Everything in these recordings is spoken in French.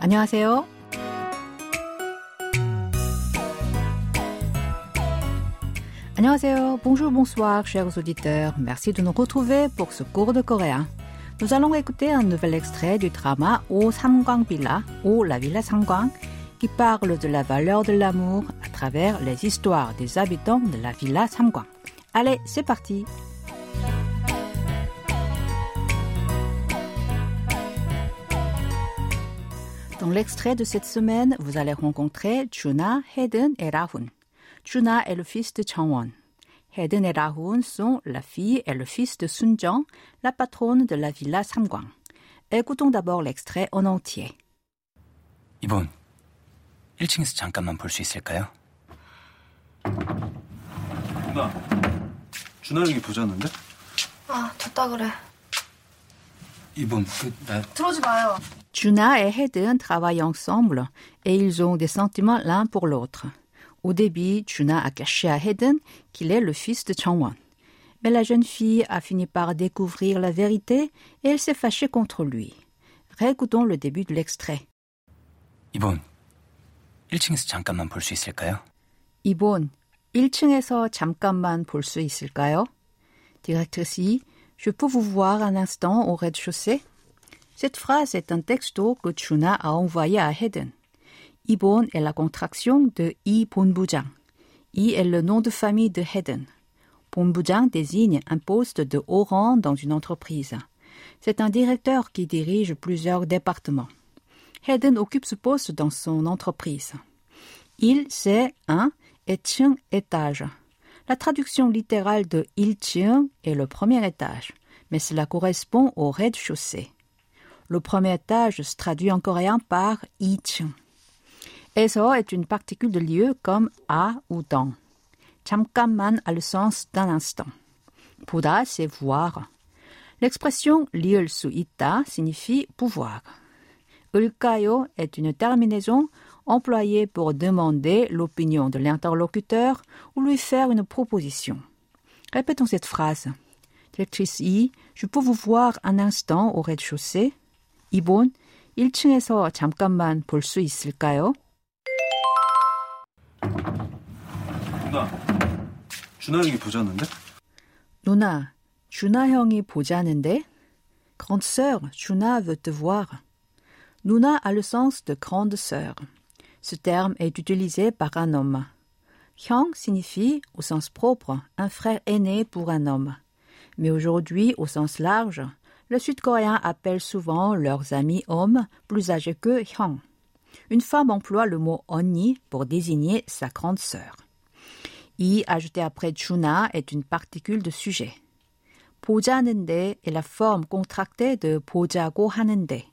안녕하세요. 안녕하세요. Bonjour, bonsoir, chers auditeurs. Merci de nous retrouver pour ce cours de coréen. Nous allons écouter un nouvel extrait du drama O Samgwang Villa ou La Villa Samgwang qui parle de la valeur de l'amour à travers les histoires des habitants de la Villa Samgwang. Allez, c'est parti. Dans l'extrait de cette semaine, vous allez rencontrer Chuna, Heden et Rahun. Chuna est le fils de Changwon. Heden et Rahun sont la fille et le fils de Sunjong, la patronne de la villa Samgwang. Écoutons d'abord l'extrait en entier. 이번 1층에서 잠깐만 볼 수 있을까요? 나 준하 형이 보자는데? 아, 됐다 그래. 이번 그나 들어오지 마요. Chuna et Heden travaillent ensemble et ils ont des sentiments l'un pour l'autre. Au début, Chuna a caché à Heden qu'il est le fils de Changwon. Mais la jeune fille a fini par découvrir la vérité et elle s'est fâchée contre lui. Réécoutons le début de l'extrait. 이번 1층에서 잠깐만 볼 수 있을까요? 이본 1층에서 잠깐만 볼 수 있을까요? Directrice I, je peux vous voir un instant au rez-de-chaussée? Cette phrase est un texto que Chuna a envoyé à Heden. Ibon est la contraction de I Bonbujang. I est le nom de famille de Heden. Bonbujang désigne un poste de haut rang dans une entreprise. C'est un directeur qui dirige plusieurs départements. Heden occupe ce poste dans son entreprise. Il, c'est un et étage. La traduction littérale de il chung est le premier étage, mais cela correspond au rez-de-chaussée. Le premier étage se traduit en coréen par i chung. 에서 est une particule de lieu comme à ou dans. 잠깐만 a le sens d'un instant. 보다, c'est voir. L'expression 리을 수 있다 signifie pouvoir. 을까요 est une terminaison employée pour demander l'opinion de l'interlocuteur ou lui faire une proposition. Répétons cette phrase. Directrice I, je peux vous voir un instant au rez-de-chaussée? 이본 1층에서 잠깐만 볼 수 있을까요? 나 준하 형이 보자는데? 누나, 준하 형이 보자는데? Grande sœur, Juna veut te voir. Nuna a le sens de grande sœur. Ce terme est utilisé par un homme. Hyang signifie, au sens propre, un frère aîné pour un homme. Mais aujourd'hui, au sens large, le sud-coréen appelle souvent leurs amis hommes plus âgés que Hyang. Une femme emploie le mot onni pour désigner sa grande sœur. I ajouté après Chuna est une particule de sujet. 보자는데 est la forme contractée de 보자고 하는데.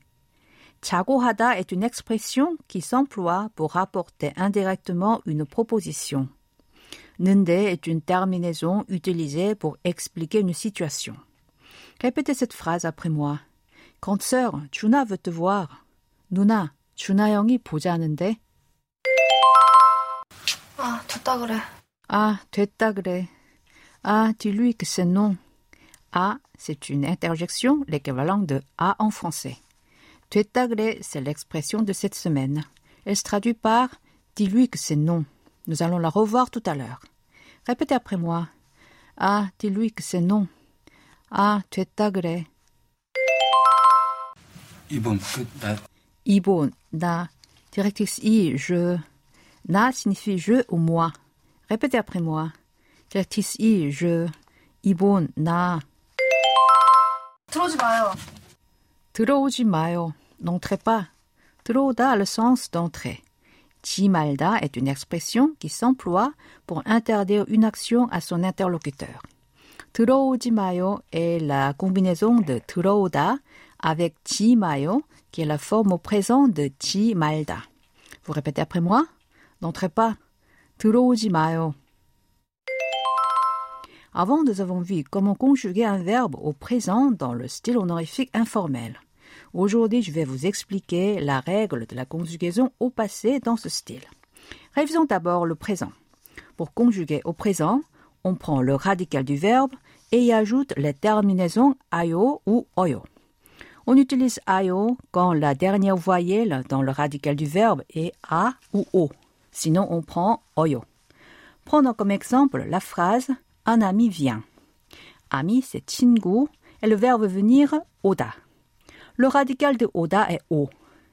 자고 하다 est une expression qui s'emploie pour rapporter indirectement une proposition. 는데 est une terminaison utilisée pour expliquer une situation. Répétez cette phrase après moi. Grande sœur, Juna veut te voir. 누나, 준하 형이 보자는데. 아, 됐다 그래. Ah, 됐다 그래. Ah, dis-lui que c'est non. Ah, c'est une interjection, l'équivalent de A en français. 됐다 그래, c'est l'expression de cette semaine. Elle se traduit par dis-lui que c'est non. Nous allons la revoir tout à l'heure. Répétez après moi. Ah, dis-lui que c'est non. Ah, 됐다 그래. 이번 그나 이본, 나. Directrice I, je. Na signifie je ou moi. Répétez après moi. Directrice I, je. 이본, 나. 들어오지 마요. 들어오지 마요. N'entrez pas. 들어오다 a le sens d'entrer. 지 말다 est une expression qui s'emploie pour interdire une action à son interlocuteur. 들어오지 마요 est la combinaison de 들어오다 avec 지 마요 qui est la forme au présent de 지 말다. Vous répétez après moi? N'entrez pas. 들어오지 마요. Avant, nous avons vu comment conjuguer un verbe au présent dans le style honorifique informel. Aujourd'hui, je vais vous expliquer la règle de la conjugaison au passé dans ce style. Révisons d'abord le présent. Pour conjuguer au présent, on prend le radical du verbe et y ajoute les terminaisons ayo ou oyo. On utilise ayo quand la dernière voyelle dans le radical du verbe est a ou o. Sinon, on prend oyo. Prenons comme exemple la phrase un ami vient. Ami, c'est 친구 et le verbe venir oda. Le radical de oda est o.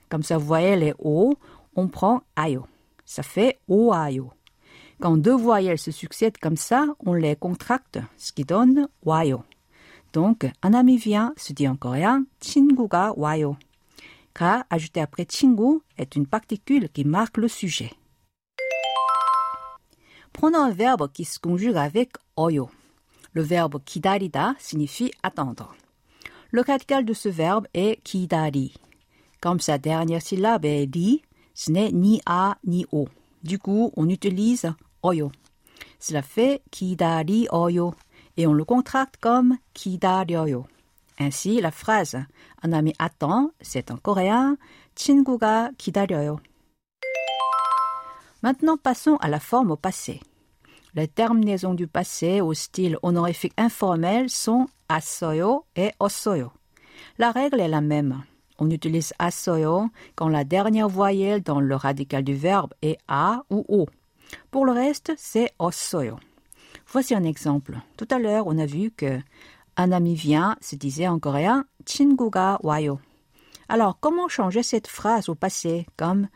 Comme sa voyelle est o, on prend ayo. Ça fait o-ayo. Quand deux voyelles se succèdent comme ça, on les contracte, ce qui donne wayo. Donc, un ami vient se dit en coréen 친구가 와요. 가 ajouté après 친구 est une particule qui marque le sujet. Prenons un verbe qui se conjugue avec oyo. Le verbe 기다리다 signifie attendre. Le radical de ce verbe est 기다리. Comme sa dernière syllabe est 리, ce n'est ni a ni o. Du coup, on utilise oyo. Cela fait 기다리 oyo et on le contracte comme 기다려요. Ainsi, la phrase un ami attend, c'est en coréen 친구가 기다려요. Maintenant, passons à la forme au passé. Les terminaisons du passé au style honorifique informel sont assoyo et ossoyo. La règle est la même. On utilise assoyo quand la dernière voyelle dans le radical du verbe est a ou o. Pour le reste, c'est ossoyo. Voici un exemple. Tout à l'heure, on a vu que un ami vient se disait en coréen 친구가 와요. Alors, comment changer cette phrase au passé comme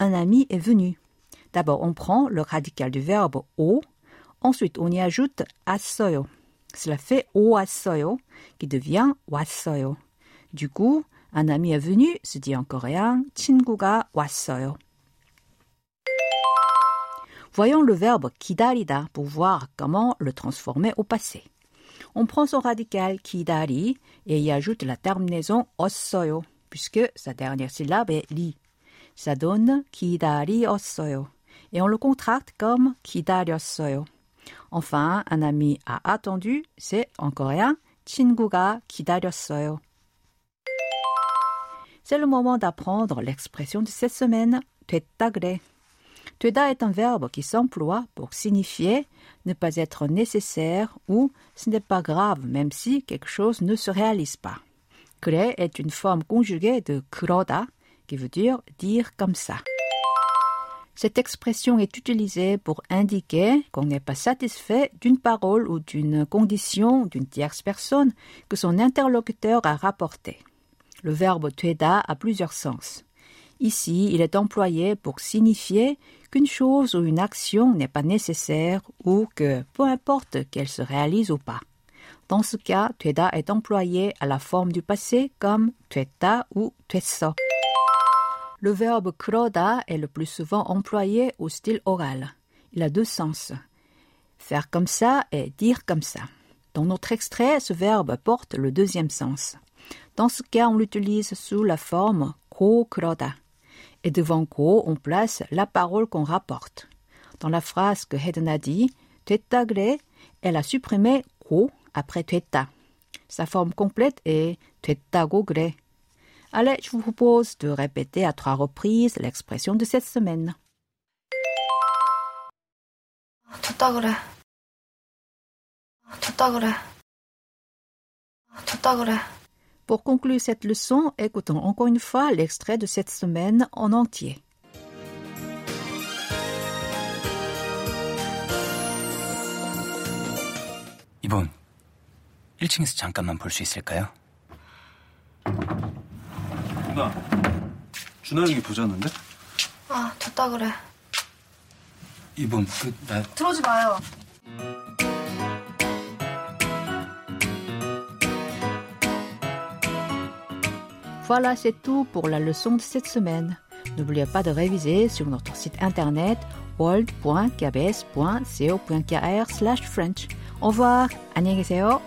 un ami est venu D'abord, on prend le radical du verbe o, ensuite on y ajoute assoyo. Cela fait o assoyo qui devient 왔어요. Du coup, un ami est venu se dit en coréen 친구가 왔어요. Voyons le verbe 기다리다 pour voir comment le transformer au passé. On prend son radical 기다리 et y ajoute la terminaison ossoyo puisque sa dernière syllabe est li. Ça donne 기다리었어요 et on le contracte comme 기다렸어요. Enfin, un ami a attendu, c'est en coréen 친구가 기다렸어요. C'est le moment d'apprendre l'expression de cette semaine 됐다 그래. 되다 est un verbe qui s'emploie pour signifier ne pas être nécessaire ou ce n'est pas grave même si quelque chose ne se réalise pas. 그래 est une forme conjuguée de 그러다 qui veut dire dire comme ça. Cette expression est utilisée pour indiquer qu'on n'est pas satisfait d'une parole ou d'une condition d'une tierce personne que son interlocuteur a rapportée. Le verbe 되다 a plusieurs sens. Ici, il est employé pour signifier qu'une chose ou une action n'est pas nécessaire ou que, peu importe qu'elle se réalise ou pas. Dans ce cas, tueda est employé à la forme du passé comme tueta ou tuetso. Le verbe kroda est le plus souvent employé au style oral. Il a deux sens. Faire comme ça et dire comme ça. Dans notre extrait, ce verbe porte le deuxième sens. Dans ce cas, on l'utilise sous la forme ko kroda et devant quoi on place la parole qu'on rapporte. Dans la phrase que Hedden a dit, tueta gre, elle a supprimé ko après tueta. Sa forme complète est tueta go gre. Allez, je vous propose de répéter à trois reprises l'expression de cette semaine. 됐다 그래. 됐다 그래. 됐다 그래. Pour conclure cette leçon, écoutons encore une fois l'extrait de cette semaine en entier. 이분 1층에서 잠깐만 볼 수 있을까요? 누나, 준하 형이 보자는데? 아, 됐다 그래. 이분 그나 들어오지 마요. Voilà, c'est tout pour la leçon de cette semaine. N'oubliez pas de réviser sur notre site internet world.kbs.co.kr/french. Au revoir, 안녕히 계세요.